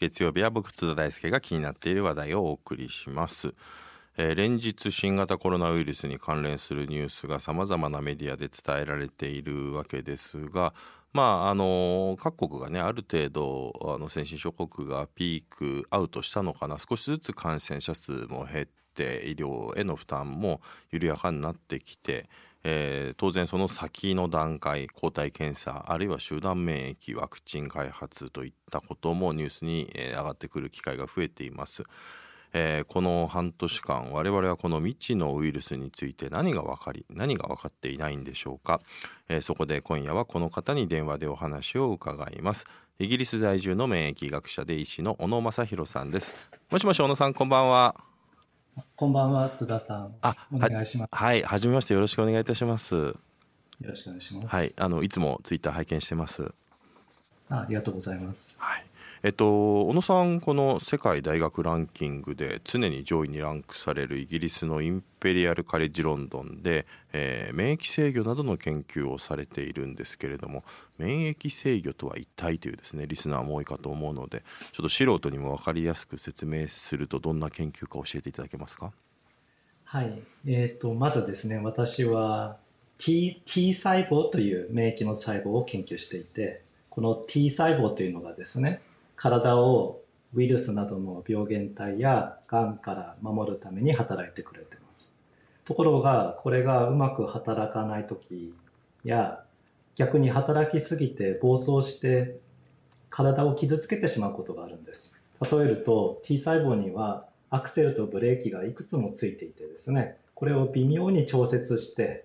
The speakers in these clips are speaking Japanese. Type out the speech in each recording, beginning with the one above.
月曜日は僕津田大輔が気になっている話題をお送りします、えー、連日新型コロナウイルスに関連するニュースがさまざまなメディアで伝えられているわけですがまああの各国がねある程度あの先進諸国がピークアウトしたのかな。少しずつ感染者数も減って医療への負担も緩やかになってきてえー、当然その先の段階抗体検査あるいは集団免疫ワクチン開発といったこともニュースに、えー、上がってくる機会が増えています。えー、この半年間我々はこの未知のウイルスについて何が分かり何が分かっていないんでしょうか、えー、そこで今夜はこの方に電話でお話を伺います。イギリス在住の免疫学者で医師の小野正弘さんです。もしもし小野さんこんばんは。こんばんは、津田さん。あ、お願いします。はい、はじめまして、よろしくお願いいたします。よろしくお願いします。はい、あの、いつもツイッター拝見してます。あありがとうございます。はい。えっと、小野さん、この世界大学ランキングで常に上位にランクされるイギリスのインペリアル・カレッジ・ロンドンで、えー、免疫制御などの研究をされているんですけれども免疫制御とは一体というですねリスナーも多いかと思うのでちょっと素人にも分かりやすく説明するとどんな研究か教えていただけますか？はい、えーと、まずですね私は T, T 細胞という免疫の細胞を研究していてこの T 細胞というのがですね体をウイルスなどの病原体やがんから守るために働いてくれてます。ところが、これがうまく働かない時や、逆に働きすぎて暴走して体を傷つけてしまうことがあるんです。例えると T 細胞にはアクセルとブレーキがいくつもついていてですね、これを微妙に調節して、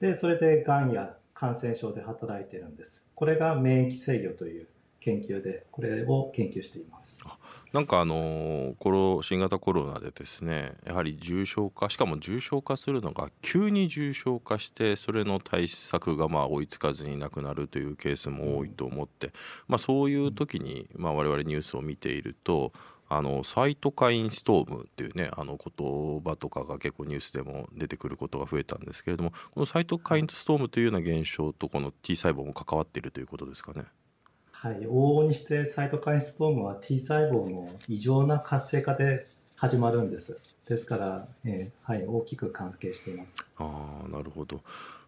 で、それでがんや感染症で働いてるんです。これが免疫制御という研究でこれを研究していますなんかあのこの新型コロナでですねやはり重症化しかも重症化するのが急に重症化してそれの対策がまあ追いつかずになくなるというケースも多いと思って、まあ、そういう時にまあ我々ニュースを見ているとあのサイトカインストームっていうねあの言葉とかが結構ニュースでも出てくることが増えたんですけれどもこのサイトカインストームというような現象とこの T 細胞も関わっているということですかね。はい、往々にしてサイトカインストームは T 細胞の異常な活性化で始まるんです。ですから、えー、はい、大きく関係しています。ああ、なるほど。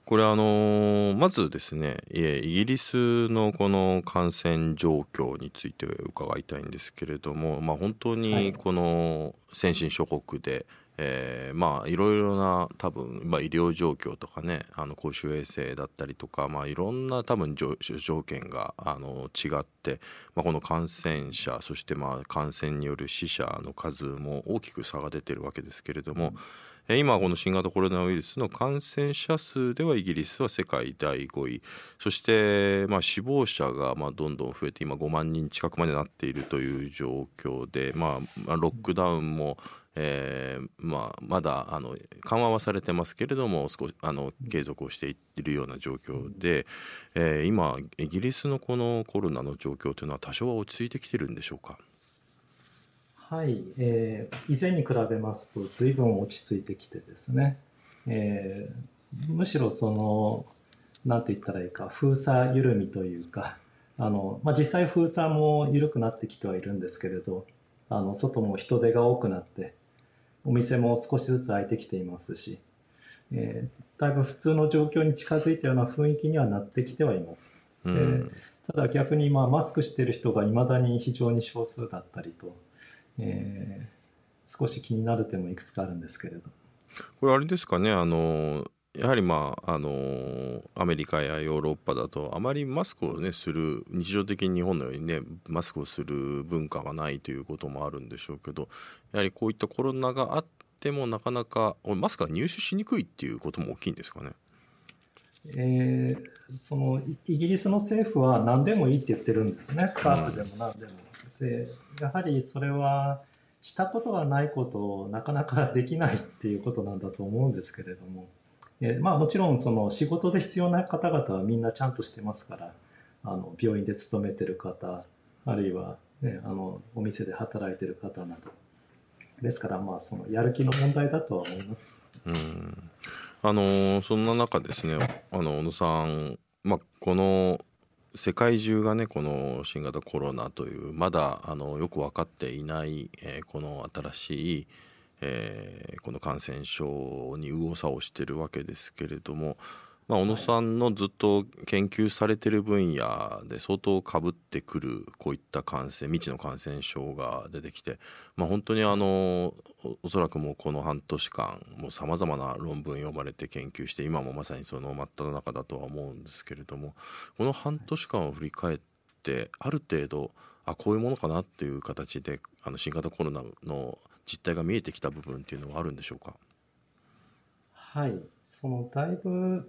これあのー、まずですねイギリスのこの感染状況について伺いたいんですけれども、まあ、本当にこの先進諸国で、えー、まあいろいろな多分、まあ、医療状況とかねあの公衆衛生だったりとか、まあ、いろんな多分条件があの違って、まあ、この感染者そしてまあ感染による死者の数も大きく差が出てるわけですけれども。うん、今この新型コロナウイルスの感染者数ではイギリスは世界第5位そしてまあ死亡者がまあどんどん増えて今5万人近くまでなっているという状況でまあロックダウンもえーまあ、まだあの緩和はされてますけれども少しあの継続をしていってるような状況で、えー、今イギリスのこのコロナの状況というのは多少は落ち着いてきてるんでしょうか？はい、えー、以前に比べますと随分落ち着いてきてですね、えー、むしろそのなんて言ったらいいか封鎖緩みというかあの、まあ、実際封鎖も緩くなってきてはいるんですけれどあの外も人手が多くなってお店も少しずつ開いてきていますし、えー、だいぶ普通の状況に近づいたような雰囲気にはなってきてはいます。うん、ただ逆にまあマスクしている人がいまだに非常に少数だったりと、えー、少し気になる点もいくつかあるんですけれど。これあれですかねあのやはりまああのアメリカやヨーロッパだとあまりマスクをねする日常的に日本のようにねマスクをする文化がないということもあるんでしょうけどやはりこういったコロナがあってもなかなかマスクが入手しにくいっていうことも大きいんですかね？えー、そのイギリスの政府は何でもいいって言ってるんですねスカーフでも何でも。でやはりそれはしたことがないことをなかなかできないっていうことなんだと思うんですけれども。えまあもちろんその仕事で必要な方々はみんなちゃんとしてますから、あの病院で勤めてる方、あるいは、ね、あのお店で働いてる方など。ですからまあそのやる気の問題だとは思います。うんあのそんな中ですねあの小野さん、まあ、この世界中がねこの新型コロナというまだあのよく分かっていない、えー、この新しい、えー、この感染症に右往左往してるわけですけれども、まあ、小野さんのずっと研究されてる分野で相当かぶってくるこういった感染未知の感染症が出てきて、まあ、本当にあのおそらくもうこの半年間さまざまな論文読まれて研究して今もまさにその真っ只中だとは思うんですけれどもこの半年間を振り返ってある程度あこういうものかなっていう形であの新型コロナの実態が見えてきた部分っていうのはあるんでしょうか？はいそのだいぶ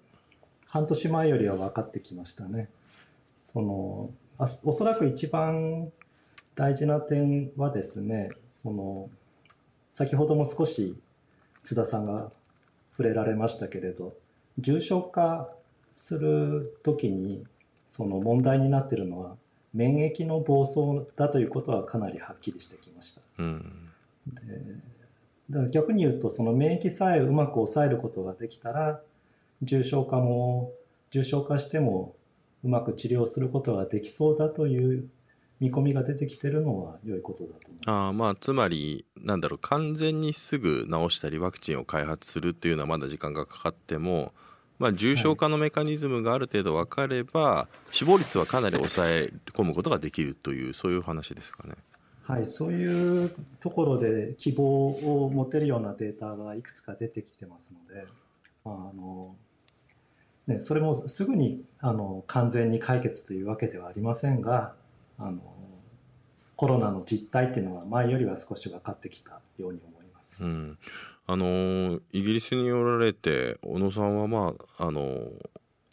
半年前よりは分かってきましたね。そのあおそらく一番大事な点はですね、その先ほども少し津田さんが触れられましたけれど、重症化するときにその問題になっているのは免疫の暴走だということはかなりはっきりしてきました。うん、でだから逆に言うとその免疫さえうまく抑えることができたら重症化も重症化してもうまく治療することができそうだという見込みが出てきてるのは良いことだと思いますあまあつまりなんだろう完全にすぐ治したりワクチンを開発するっていうのはまだ時間がかかっても、まあ、重症化のメカニズムがある程度分かれば、はい、死亡率はかなり抑え込むことができるというそういう話ですかね。はい、そういうところで希望を持てるようなデータがいくつか出てきてますので、あのね、それもすぐにあの完全に解決というわけではありませんがあのコロナの実態っていうのは前よりは少し分かってきたように思います。うん、あのイギリスにおられて小野さんは、まあ、あの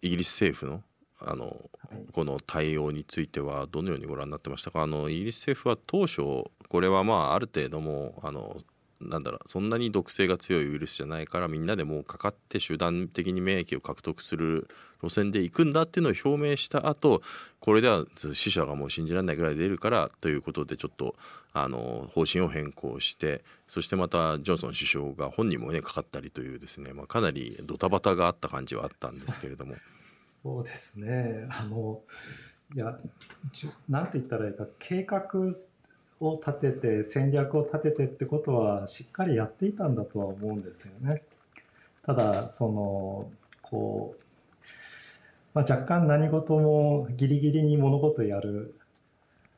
イギリス政府のあの、はい、この対応についてはどのようにご覧になってましたか？あのイギリス政府は当初これはまあある程度もあのなんだろうそんなに毒性が強いウイルスじゃないからみんなでもうかかって集団的に免疫を獲得する路線で行くんだっていうのを表明した後これでは死者がもう信じられないぐらい出るからということでちょっとあの方針を変更してそしてまたジョンソン首相が本人もねかかったりというですね、まあ、かなりドタバタがあった感じはあったんですけれども。そうですねあのいやなんて言ったらいいか計画を立てて戦略を立ててってことはしっかりやっていたんだとは思うんですよね。ただそのこう、まあ、若干何事もギリギリに物事やる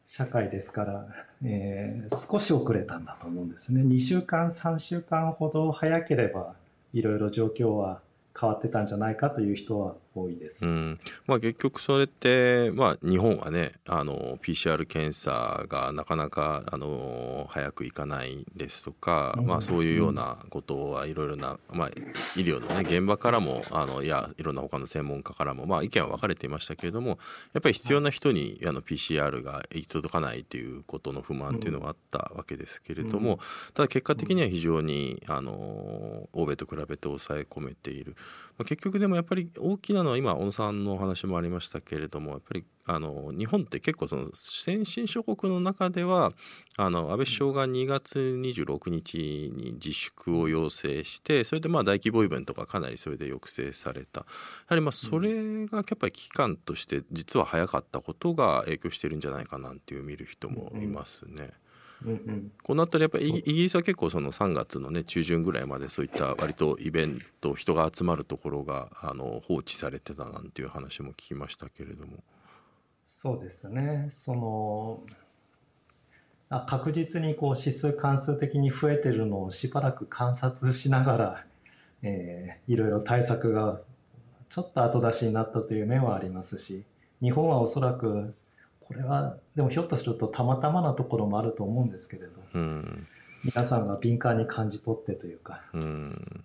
社会ですから、えー、少し遅れたんだと思うんですね。2週間3週間ほど早ければいろいろ状況は変わってたんじゃないかという人は多いです、うん。まあ、結局それって、まあ、日本はねあの PCR 検査がなかなかあの早くいかないですとか、うん、まあ、そういうようなことはいろいろな、まあ、医療の、ね、現場からもあのいやいろんな他の専門家からも、まあ、意見は分かれていましたけれどもやっぱり必要な人に、はい、あの PCR が行き届かないということの不満というのがあったわけですけれども、うん、ただ結果的には非常にあの欧米と比べて抑え込めている。まあ、結局でもやっぱり大きなのは今小野さんのお話もありましたけれどもやっぱりあの日本って結構その先進諸国の中ではあの安倍首相が2月26日に自粛を要請してそれでまあ大規模イベントがかなりそれで抑制されたやはりまあそれがやっぱり危機感として実は早かったことが影響してるんじゃないかなっていう見る人もいますね。うんうんうん、この辺りやっぱりイギリスは結構その3月のね中旬ぐらいまでそういった割とイベント人が集まるところがあの放置されてたなんていう話も聞きましたけれども。そうですね。そのあ確実にこう指数関数的に増えてるのをしばらく観察しながら、えー、いろいろ対策がちょっと後出しになったという面はありますし日本はおそらくこれはでもひょっとするとたまたまなところもあると思うんですけれど、うん、皆さんが敏感に感じ取ってというか、うん、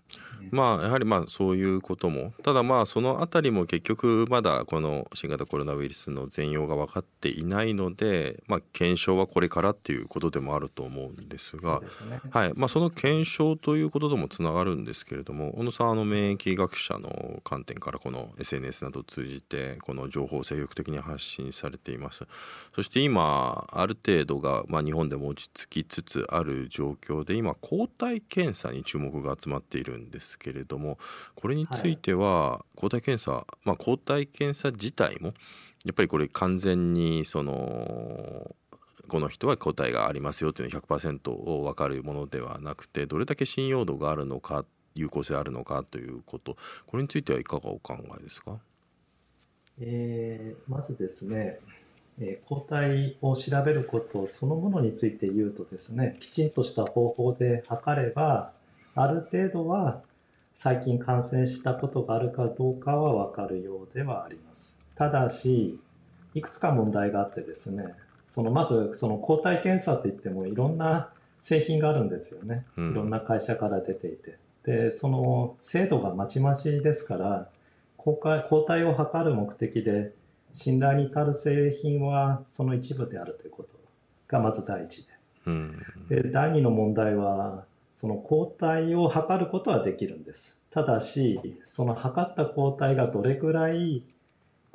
まあやはりまあそういうことも。ただまあその辺りも結局まだこの新型コロナウイルスの全容が分かっていないので、まあ、検証はこれからっていうことでもあると思うんですが。そ、ね、はい。まあ、その検証ということともつながるんですけれども小野さんあの免疫学者の観点からこの SNS などを通じてこの情報を精力的に発信されています。そして今ある程度が、まあ、日本でも落ち着きつつある状状況で今抗体検査に注目が集まっているんですけれどもこれについては抗体検査、まあ、抗体検査自体もやっぱりこれ完全にそのこの人は抗体がありますよというのは100%を分かるものではなくてどれだけ信用度があるのか有効性あるのかということこれについてはいかがお考えですか、えー、まずですね、えー、抗体を調べることそのものについて言うとですねきちんとした方法で測ればある程度は最近感染したことがあるかどうかは分かるようではあります。ただし、いくつか問題があってですね、そのまずその抗体検査といってもいろんな製品があるんですよね。いろんな会社から出ていて。で、その精度がまちまちですから、抗体を測る目的で信頼に足る製品はその一部であるということがまず第一で。うん、で第二の問題はその抗体を測ることはできるんです。ただし、その測った抗体がどれくらい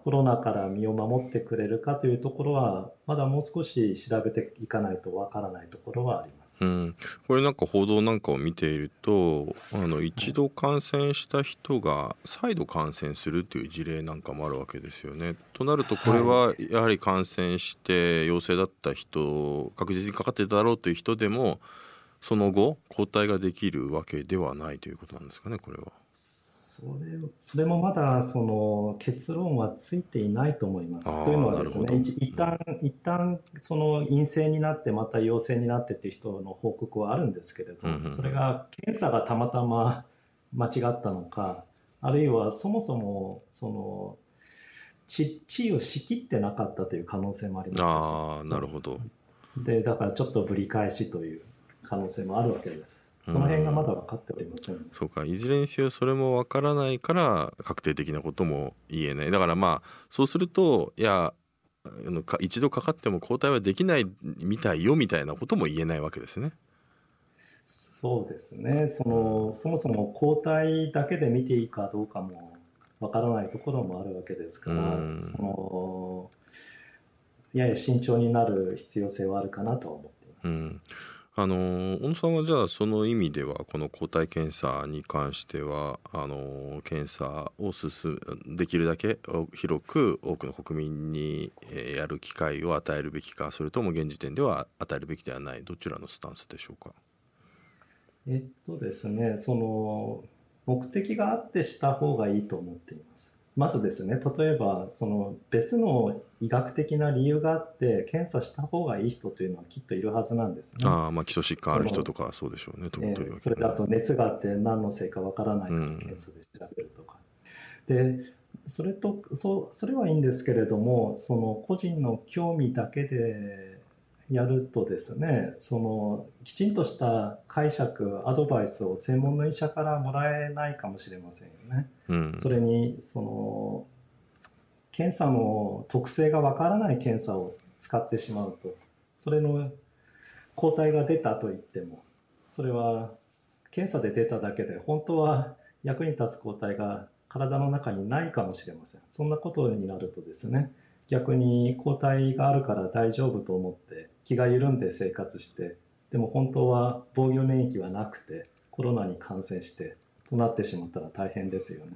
コロナから身を守ってくれるかというところは、まだもう少し調べていかないとわからないところはあります、うん、これなんか報道なんかを見ていると、あの一度感染した人が再度感染するという事例なんかもあるわけですよね。となると、これはやはり感染して陽性だった人、確実にかかってただろうという人でも、その後、抗体ができるわけではないということなんですかね、これは。それそれもまだその結論はついていないと思います。というのはですね、一旦一旦その陰性になってまた陽性になってっていう人の報告はあるんですけれど、うんうん、それが検査がたまたま間違ったのか、あるいはそもそもその血血を仕切ってなかったという可能性もありますああ、なるほど。で、だからちょっとぶり返しという可能性もあるわけです。その辺がまだ分かっておりません、うん、そうかいずれにせよそれも分からないから確定的なことも言えない。だからまあそうするといや一度かかっても抗体はできないみたいよみたいなことも言えないわけですね。そうですね。そのそもそも抗体だけで見ていいかどうかもわからないところもあるわけですから、そのやや慎重になる必要性はあるかなとは思っています。あの小野さんはじゃあその意味ではこの抗体検査に関してはあの検査を進できるだけ広く多くの国民にやる機会を与えるべきかそれとも現時点では与えるべきではないどちらのスタンスでしょうか？えっとですねその目的があってした方がいいと思っています。まずですね、例えば、その別の医学的な理由があって、検査した方がいい人というのはきっといるはずなんですね。ああ、まあ基礎疾患ある人とかそうでしょうね、えー、それだと熱があって何のせいかわからないから検査で調べるとか。うん、で、それと、そそれはいいんですけれども、その個人の興味だけでやるとですねそのきちんとした解釈アドバイスを専門の医者からもらえないかもしれませんよね。うん、それにその検査の特性がわからない検査を使ってしまうとそれの抗体が出たと言ってもそれは検査で出ただけで本当は役に立つ抗体が体の中にないかもしれません。そんなことになるとですね逆に抗体があるから大丈夫と思って気が緩んで生活してでも本当は防御免疫はなくてコロナに感染してとなってしまったら大変ですよね。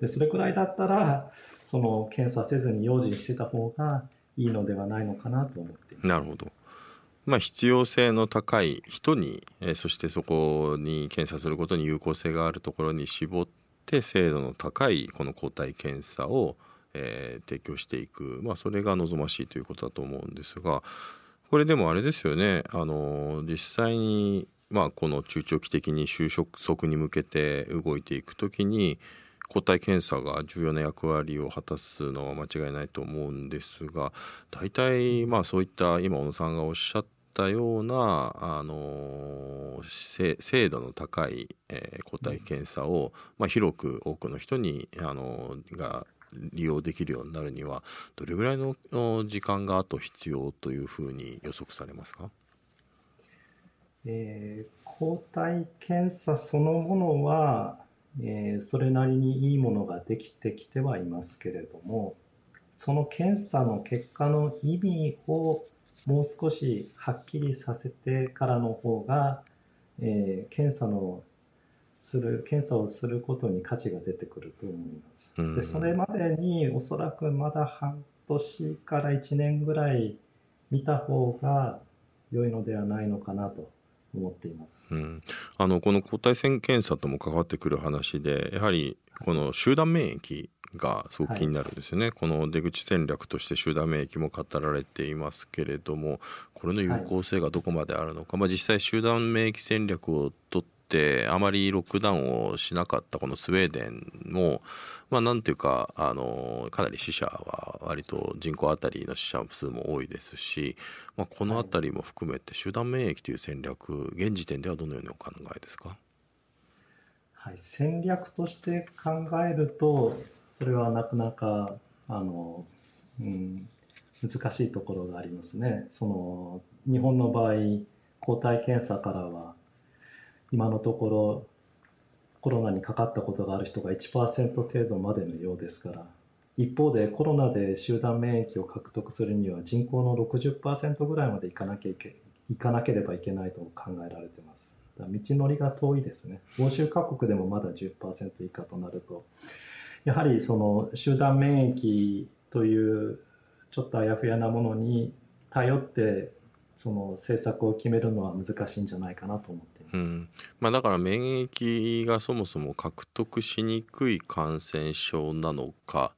でそれくらいだったらその検査せずに用心してた方がいいのではないのかなと思っています。なるほど。まあ、必要性の高い人に、えー、そしてそこに検査することに有効性があるところに絞って精度の高いこの抗体検査をえー、提供していく、まあ、それが望ましいということだと思うんですがこれでもあれですよね。あの実際に、まあ、この中長期的に就職に向けて動いていく時に抗体検査が重要な役割を果たすのは間違いないと思うんですが大体まあそういった今小野さんがおっしゃったようなあの精度の高い、えー、抗体検査を、まあ、広く多くの人にあのが利用できるようになるにはどれぐらいの時間があと必要というふうに予測されますか、えー、抗体検査そのものは、えー、それなりにいいものができてきてはいますけれどもその検査の結果の意味をもう少しはっきりさせてからの方がえー、検査のする検査をすることに価値が出てくると思います。でそれまでにおそらくまだ半年から1年ぐらい見た方が良いのではないのかなと思っています、うん、あのこの抗体線検査とも関わってくる話でやはりこの集団免疫がすごく気になるんですよね、はい、この出口戦略として集団免疫も語られていますけれどもこれの有効性がどこまであるのか、はい、まあ、実際集団免疫戦略をとってあまりロックダウンをしなかったこのスウェーデンも、まあ、なんていうかあのかなり死者は割と人口当たりの死者数も多いですし、まあ、この辺りも含めて集団免疫という戦略現時点ではどのようにお考えですか？はい、戦略として考えるとそれはなかなかあの、うん、難しいところがありますね。その日本の場合抗体検査からは今のところコロナにかかったことがある人が1%程度までのようですから一方でコロナで集団免疫を獲得するには人口の60%ぐらいまでいかなきゃいけいかなければいけないと考えられてます。道のりが遠いですね。欧州各国でもまだ10%以下となると、やはりその集団免疫というちょっとあやふやなものに頼ってその政策を決めるのは難しいんじゃないかなと思って、うんまあ、だから免疫がそもそも獲得しにくい感染症なのか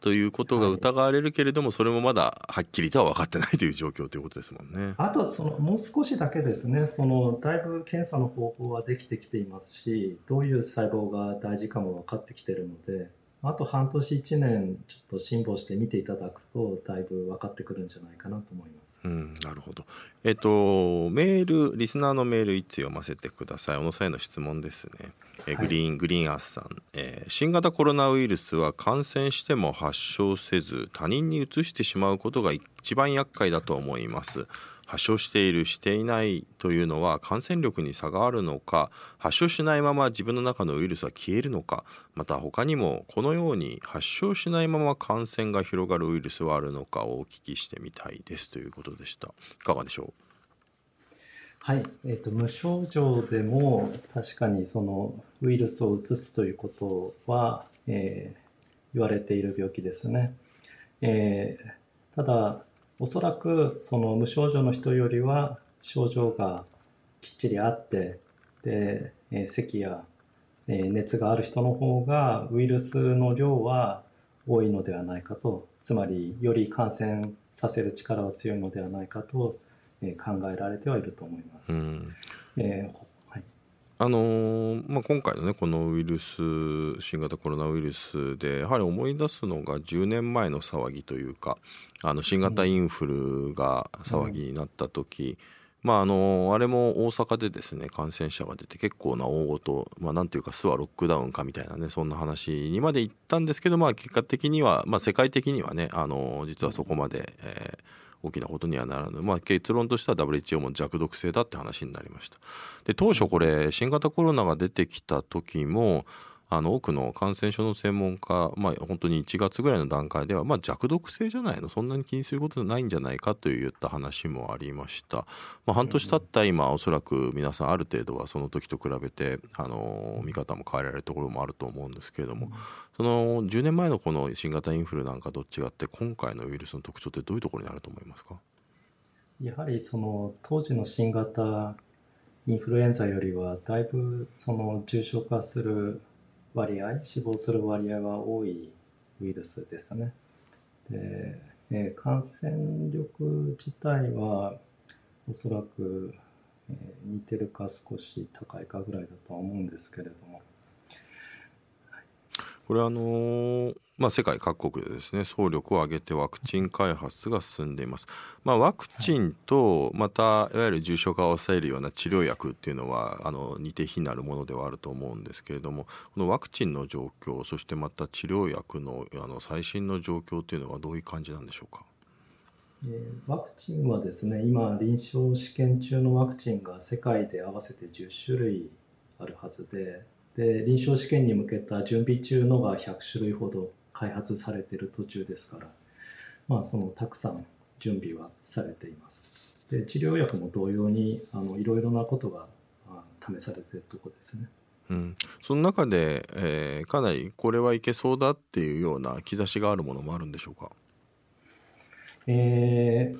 ということが疑われるけれども、はい、それもまだはっきりとは分かってないという状況ということですもんね。あとそのもう少しだけですねそのだいぶ検査の方法はできてきていますしどういう細胞が大事かも分かってきてるのであと半年1年ちょっと辛抱して見ていただくとだいぶ分かってくるんじゃないかなと思います。うん、なるほど。えっとメールリスナーのメール一通読ませてください。小野さんへの質問ですね。えグリーン、はい、グリーンアースさん、えー、新型コロナウイルスは感染しても発症せず他人に移してしまうことが一番厄介だと思います。発症しているしていないというのは感染力に差があるのか発症しないまま自分の中のウイルスは消えるのかまた他にもこのように発症しないまま感染が広がるウイルスはあるのかをお聞きしてみたいですということでした。いかがでしょう？はい、えーと、無症状でも確かにそのウイルスを移すということは、えー、言われている病気ですね。えー、ただおそらくその無症状の人よりは症状がきっちりあってで、え咳や、え熱がある人の方がウイルスの量は多いのではないかとつまりより感染させる力は強いのではないかと、え考えられてはいると思います。うんえーあのー、まあ、今回のねこのウイルス新型コロナウイルスでやはり思い出すのが10年前の騒ぎというかあの新型インフルが騒ぎになった時、うん、まああのあれも大阪でですね感染者が出て結構な大ごと、まあ、なんていうか巣はロックダウンかみたいなねそんな話にまで行ったんですけど、まあ、結果的には、まあ、世界的にはねあの実はそこまで、えー大きなことにはならぬ、まあ、結論としては WHO も弱毒性だって話になりました。で当初これ新型コロナが出てきた時もあの多くの感染症の専門家、まあ、本当に1月ぐらいの段階では、まあ、弱毒性じゃないのそんなに気にすることないんじゃないかといった話もありました、まあ、半年経った今おそらく皆さんある程度はその時と比べてあの見方も変えられるところもあると思うんですけれどもその10年前のこの新型インフルなんかと違って今回のウイルスの特徴ってどういうところにあると思いますか？やはりその当時の新型インフルエンザよりはだいぶその重症化する割合、死亡する割合は多いウイルスですね。で、えー、感染力自体はおそらく、えー、似てるか少し高いかぐらいだとは思うんですけれども。これあのーまあ、世界各国でですね総力を挙げてワクチン開発が進んでいます、まあ、ワクチンとまたいわゆる重症化を抑えるような治療薬っていうのはあの似て非なるものではあると思うんですけれどもこのワクチンの状況そしてまた治療薬のあの最新の状況というのはどういう感じなんでしょうか？ワクチンはですね今臨床試験中のワクチンが世界で合わせて10種類あるはずでで臨床試験に向けた準備中のが100種類ほど開発されている途中ですから、まあ、そのたくさん準備はされています。で治療薬も同様にあのいろいろなことが試されているところですね。うん、その中で、えー、かなりこれはいけそうだっていうような兆しがあるものもあるんでしょうか、え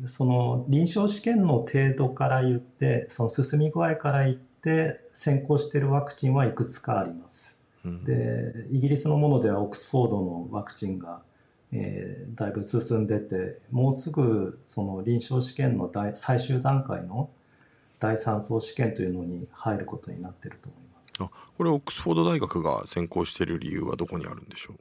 ー、その臨床試験の程度から言ってその進み具合から言って先行しているワクチンはいくつかあります。うん、でイギリスのものではオックスフォードのワクチンが、えー、だいぶ進んでてもうすぐその臨床試験の最終段階の第3層試験というのに入ることになっていると思います。あこれオックスフォード大学が先行している理由はどこにあるんでしょ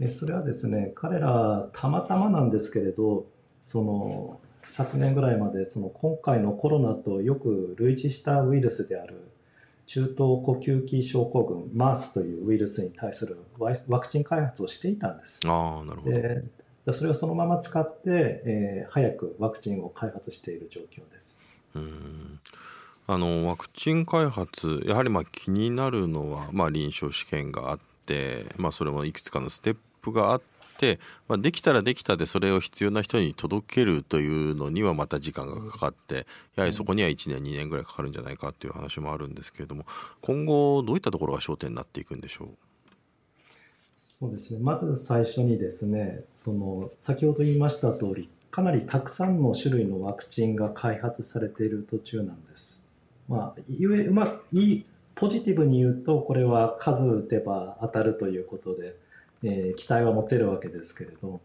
う？でそれはですね彼らたまたまなんですけれどその昨年ぐらいまでその今回のコロナとよく類似したウイルスである中東呼吸器症候群 MARS というウイルスに対するワクチン開発をしていたんです。あなるほどでそれをそのまま使って、えー、早くワクチンを開発している状況です。うんあのワクチン開発やはりまあ気になるのは、まあ、臨床試験があって、まあ、それもいくつかのステップがあって、まあ、できたらできたでそれを必要な人に届けるというのにはまた時間がかかってやはりそこには1年2年ぐらいかかるんじゃないかという話もあるんですけれども今後どういったところが焦点になっていくんでしょう？そうですね。まず最初にですねその先ほど言いました通りかなりたくさんの種類のワクチンが開発されている途中なんです。まあ、ゆえ、まあ、いい、ポジティブに言うと、これは数打てば当たるということで、えー、期待は持てるわけですけれど、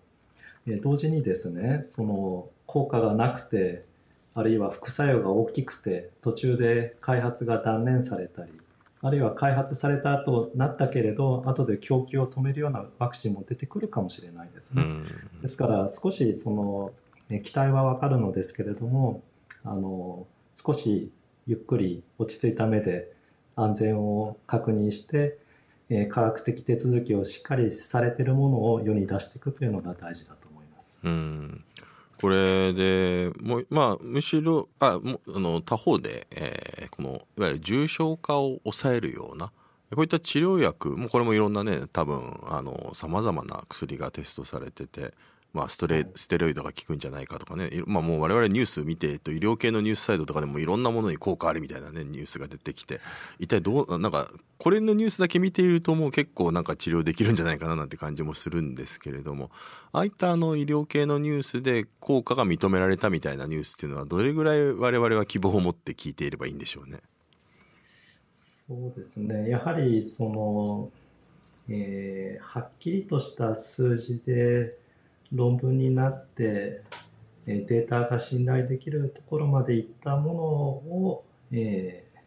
えー、同時にですね、その効果がなくて、あるいは副作用が大きくて、途中で開発が断念されたり、あるいは開発された後なったけれど後で供給を止めるようなワクチンも出てくるかもしれないですね。ですから少しその期待はわかるのですけれどもあの少しゆっくり落ち着いた目で安全を確認して、え科学的手続きをしっかりされてるものを世に出していくというのが大事だと思います。うんこれでもうまあむしろあもあの他方で、えー、このいわゆる重症化を抑えるようなこういった治療薬もこれもいろんなね多分さまざまな薬がテストされててまあ、ストレステロイドが効くんじゃないかとかね、まあ、もう我々ニュース見て、と、医療系のニュースサイトとかでもいろんなものに効果あるみたいなねニュースが出てきて。一体どうなんかこれのニュースだけ見ているともう結構なんか治療できるんじゃないかななんて感じもするんですけれども。ああいったあの医療系のニュースで効果が認められたみたいなニュースっていうのはどれぐらい我々は希望を持って聞いていればいいんでしょうね？そうですね。やはりその、えー、はっきりとした数字で論文になってデータが信頼できるところまでいったものを、えー、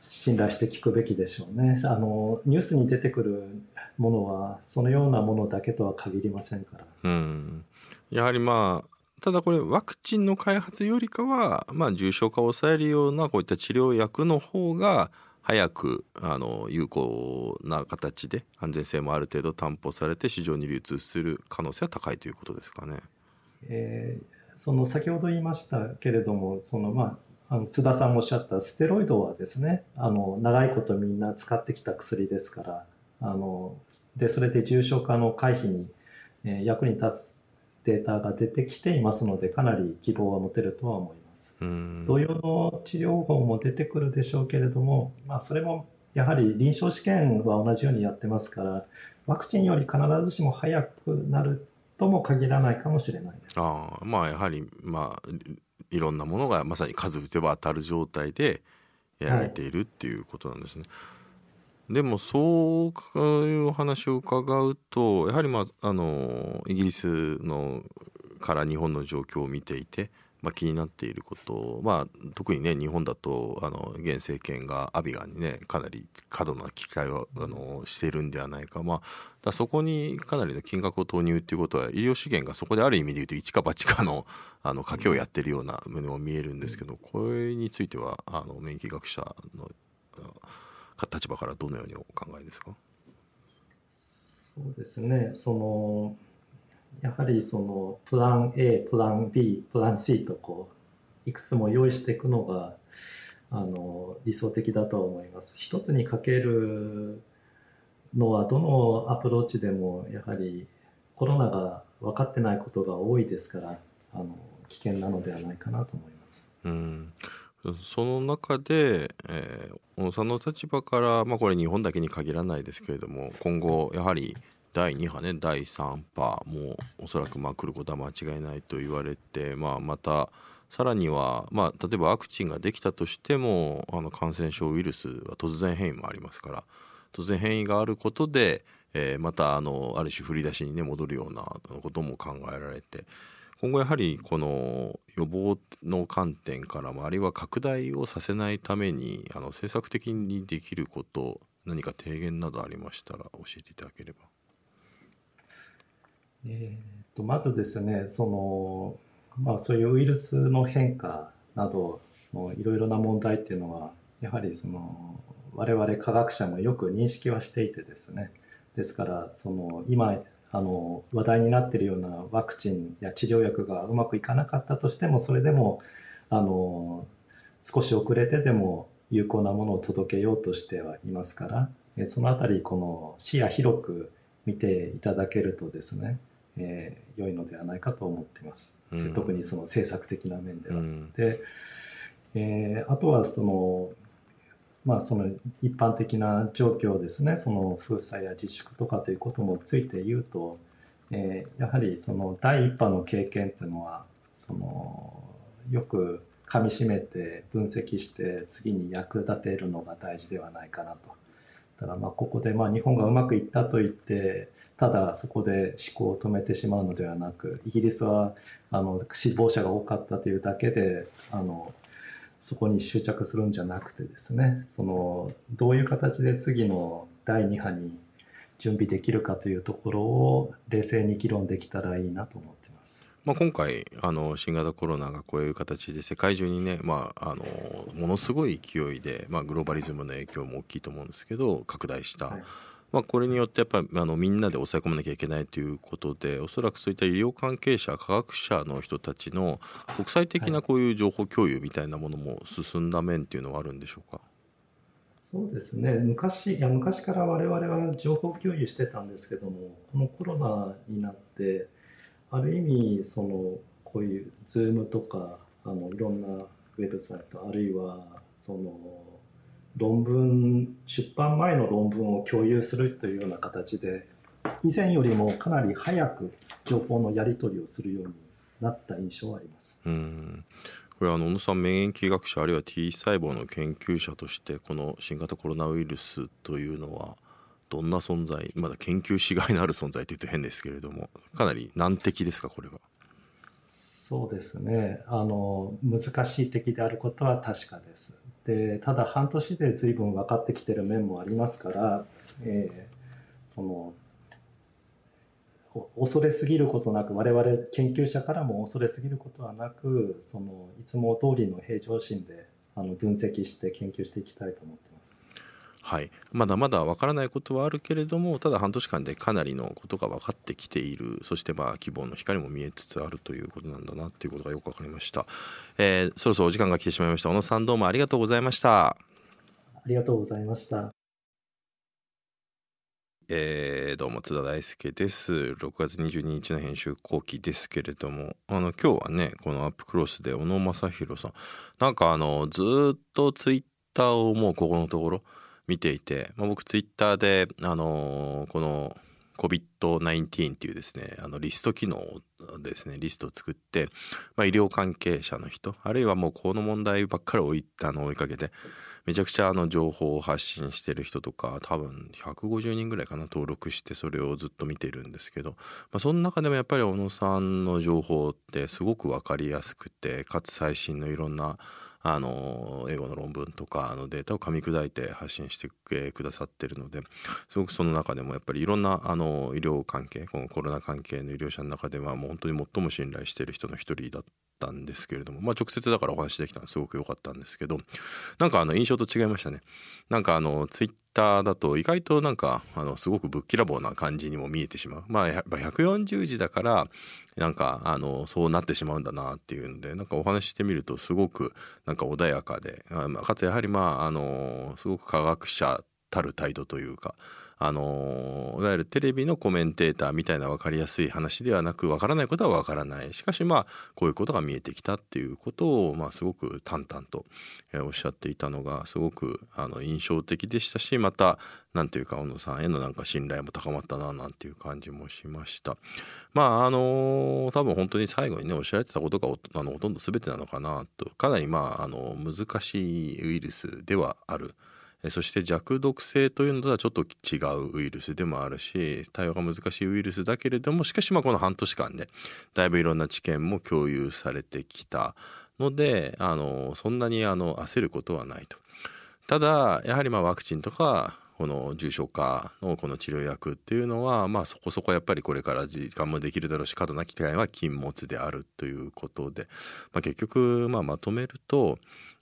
信頼して聞くべきでしょうねあのニュースに出てくるものはそのようなものだけとは限りませんから。うんやはりまあただこれワクチンの開発よりかは、まあ、重症化を抑えるようなこういった治療薬の方が早くあの有効な形で安全性もある程度担保されて市場に流通する可能性は高いということですかね。えー、その先ほど言いましたけれどもその、まあ、あの津田さんもおっしゃったステロイドはですねあの長いことみんな使ってきた薬ですからあのでそれで重症化の回避に、えー、役に立つデータが出てきていますのでかなり希望は持てるとは思います。同様の治療法も出てくるでしょうけれども、まあ、それもやはり臨床試験は同じようにやってますから、ワクチンより必ずしも早くなるとも限らないかもしれないです。あまあやはり、まあ、いろんなものがまさに数打てば当たる状態でやられているっていうことなんですね。はい、でもそういうお話を伺うとやはり、まあ、あのイギリスのから日本の状況を見ていてまあ、気になっていること、まあ、特にね日本だとあの現政権がアビガンにねかなり過度な機会をあのしているんではないか,、まあ、そこにかなりの金額を投入っていうことは医療資源がそこである意味で言うと一か八かのあの賭けをやっているような胸も見えるんですけどこれについてはあの免疫学者の立場からどのようにお考えですか？そうですねそのやはりそのプラン A、プラン B、プラン C とこう、いくつも用意していくのが、あの、理想的だと思います。一つにかけるのは、どのアプローチでも、やはりコロナが分かってないことが多いですから、あの、危険なのではないかなと思います。うんその中で、えー、小野さんの立場から、まあ、これ日本だけに限らないですけれども今後やはり第2波ね第3波もおそらくまあ来ることは間違いないと言われて、まあ、またさらには、まあ、例えばワクチンができたとしてもあの感染症ウイルスは突然変異もありますから突然変異があることで、えー、またあのある種振り出しに、ね、戻るようなことも考えられて今後やはりこの予防の観点からもあるいは拡大をさせないためにあの政策的にできること何か提言などありましたら教えていただければ。えーと、まずですねその、まあ、そういうウイルスの変化などのいろいろな問題っていうのはやはりその我々科学者もよく認識はしていてですねですからその今あの話題になっているようなワクチンや治療薬がうまくいかなかったとしてもそれでもあの少し遅れてでも有効なものを届けようとしてはいますからそのあたりこの視野広く見ていただけるとですね、えー、良いのではないかと思っています、うん、特にその政策的な面では。うん、で、えー、あとはそのまあ、その一般的な状況ですねその封鎖や自粛とかということもついて言うと、えー、やはりその第一波の経験っていうのはそのよくかみしめて分析して次に役立てるのが大事ではないかなと。だまあここでまあ日本がうまくいったと言ってただそこで思考を止めてしまうのではなくイギリスはあの死亡者が多かったというだけであのそこに執着するんじゃなくてですねそのどういう形で次の第2波に準備できるかというところを冷静に議論できたらいいなと思ってます。まあ、今回あの新型コロナがこういう形で世界中にね、まあ、あのものすごい勢いで、まあ、グローバリズムの影響も大きいと思うんですけど拡大した。はいまあ、これによってやっぱりあのみんなで抑え込まなきゃいけないということでおそらくそういった医療関係者科学者の人たちの国際的なこういう情報共有みたいなものも進んだ面っていうのはあるんでしょうか？そうですね。昔いや昔から我々は情報共有してたんですけどもこのコロナになってある意味そのこういう Zoom とかあのいろんなウェブサイトあるいはその論文出版前の論文を共有するというような形で以前よりもかなり早く情報のやり取りをするようになった印象はあります。うんこれはあの小野さん免疫学者あるいは T 細胞の研究者としてこの新型コロナウイルスというのはどんな存在まだ研究しがいのある存在というと変ですけれどもかなり難敵ですかこれは？そうですねあの難しい敵であることは確かです。でただ半年で随分分かってきてる面もありますから、えー、その恐れすぎることなく我々研究者からも恐れすぎることはなくそのいつも通りの平常心であの分析して研究していきたいと思って。はい、まだまだわからないことはあるけれどもただ半年間でかなりのことが分かってきている。そしてまあ希望の光も見えつつあるということなんだなということがよく分かりました、えー、そろそろお時間が来てしまいました。小野さんどうもありがとうございました。ありがとうございました。えー、どうも津田大輔です。6月22日の編集後期ですけれども。あの今日はねこのアップクロスで小野正弘さん。なんかあのずっとツイッターをもうここのところ見ていて、まあ、僕ツイッターで、あのー、この COVID-19 っていうですねあのリスト機能をですねリストを作って、まあ、医療関係者の人あるいはもうこの問題ばっかり追いあの追いかけてめちゃくちゃあの情報を発信してる人とか多分150人ぐらいかな登録してそれをずっと見てるんですけど、まあ、その中でもやっぱり小野さんの情報ってすごく分かりやすくてかつ最新のいろんなあの英語の論文とかのデータを噛み砕いて発信してくださってるのですごくその中でもやっぱりいろんなあの医療関係このコロナ関係の医療者の中ではもう本当に最も信頼している人の一人だったんですけれども、まあ、直接だからお話できたのすごく良かったんですけどなんかあの印象と違いましたね。なんかあのツイッターだと意外となんかあのすごくぶっきらぼうな感じにも見えてしまう。まあやっぱ140字だからなんかあのそうなってしまうんだなっていうんでなんかお話ししてみるとすごくなんか穏やかでかつやはりまああのすごく科学者たる態度というかあのいわゆるテレビのコメンテーターみたいな分かりやすい話ではなく分からないことは分からないしかしまあこういうことが見えてきたっていうことを、まあ、すごく淡々と、おっしゃっていたのがすごくあの印象的でしたしまた何ていうか小野さんへのなんか信頼も高まったななんていう感じもしました。まああの多分本当に最後にねおっしゃられてたことがあのほとんど全てなのかなとかなりまああの難しいウイルスではある。そして弱毒性というのとはちょっと違うウイルスでもあるし対応が難しいウイルスだけれどもしかしまあこの半年間で、ね、だいぶいろんな知見も共有されてきたのであのそんなにあの焦ることはないと。ただやはりまあワクチンとかこの重症化のこの治療薬っていうのはまあそこそこやっぱりこれから時間もできるだろうし過度な期待は禁物であるということで、まあ、結局まあまとめると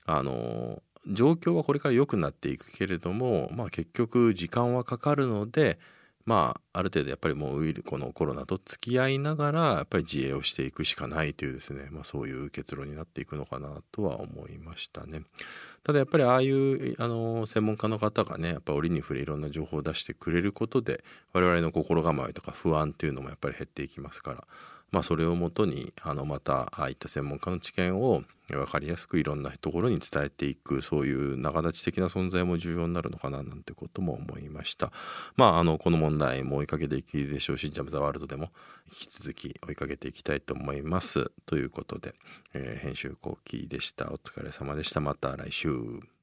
あの状況はこれから良くなっていくけれども、まあ、結局時間はかかるので、まあ、ある程度やっぱりもうウイルこのコロナと付き合いながらやっぱり自衛をしていくしかないというですね、まあ、そういう結論になっていくのかなとは思いましたね。ただやっぱりああいうあの専門家の方がねやっぱ折に触れいろんな情報を出してくれることで我々の心構えとか不安っていうのもやっぱり減っていきますからまあ、それをもとにあのまたああいった専門家の知見を分かりやすくいろんなところに伝えていくそういう仲立ち的な存在も重要になるのかななんてことも思いました。まあ、あのこの問題も追いかけていきでしょうし「ジャム・ザ・ワールド」でも引き続き追いかけていきたいと思います。ということで、えー、編集後期でした。お疲れ様でした。また来週。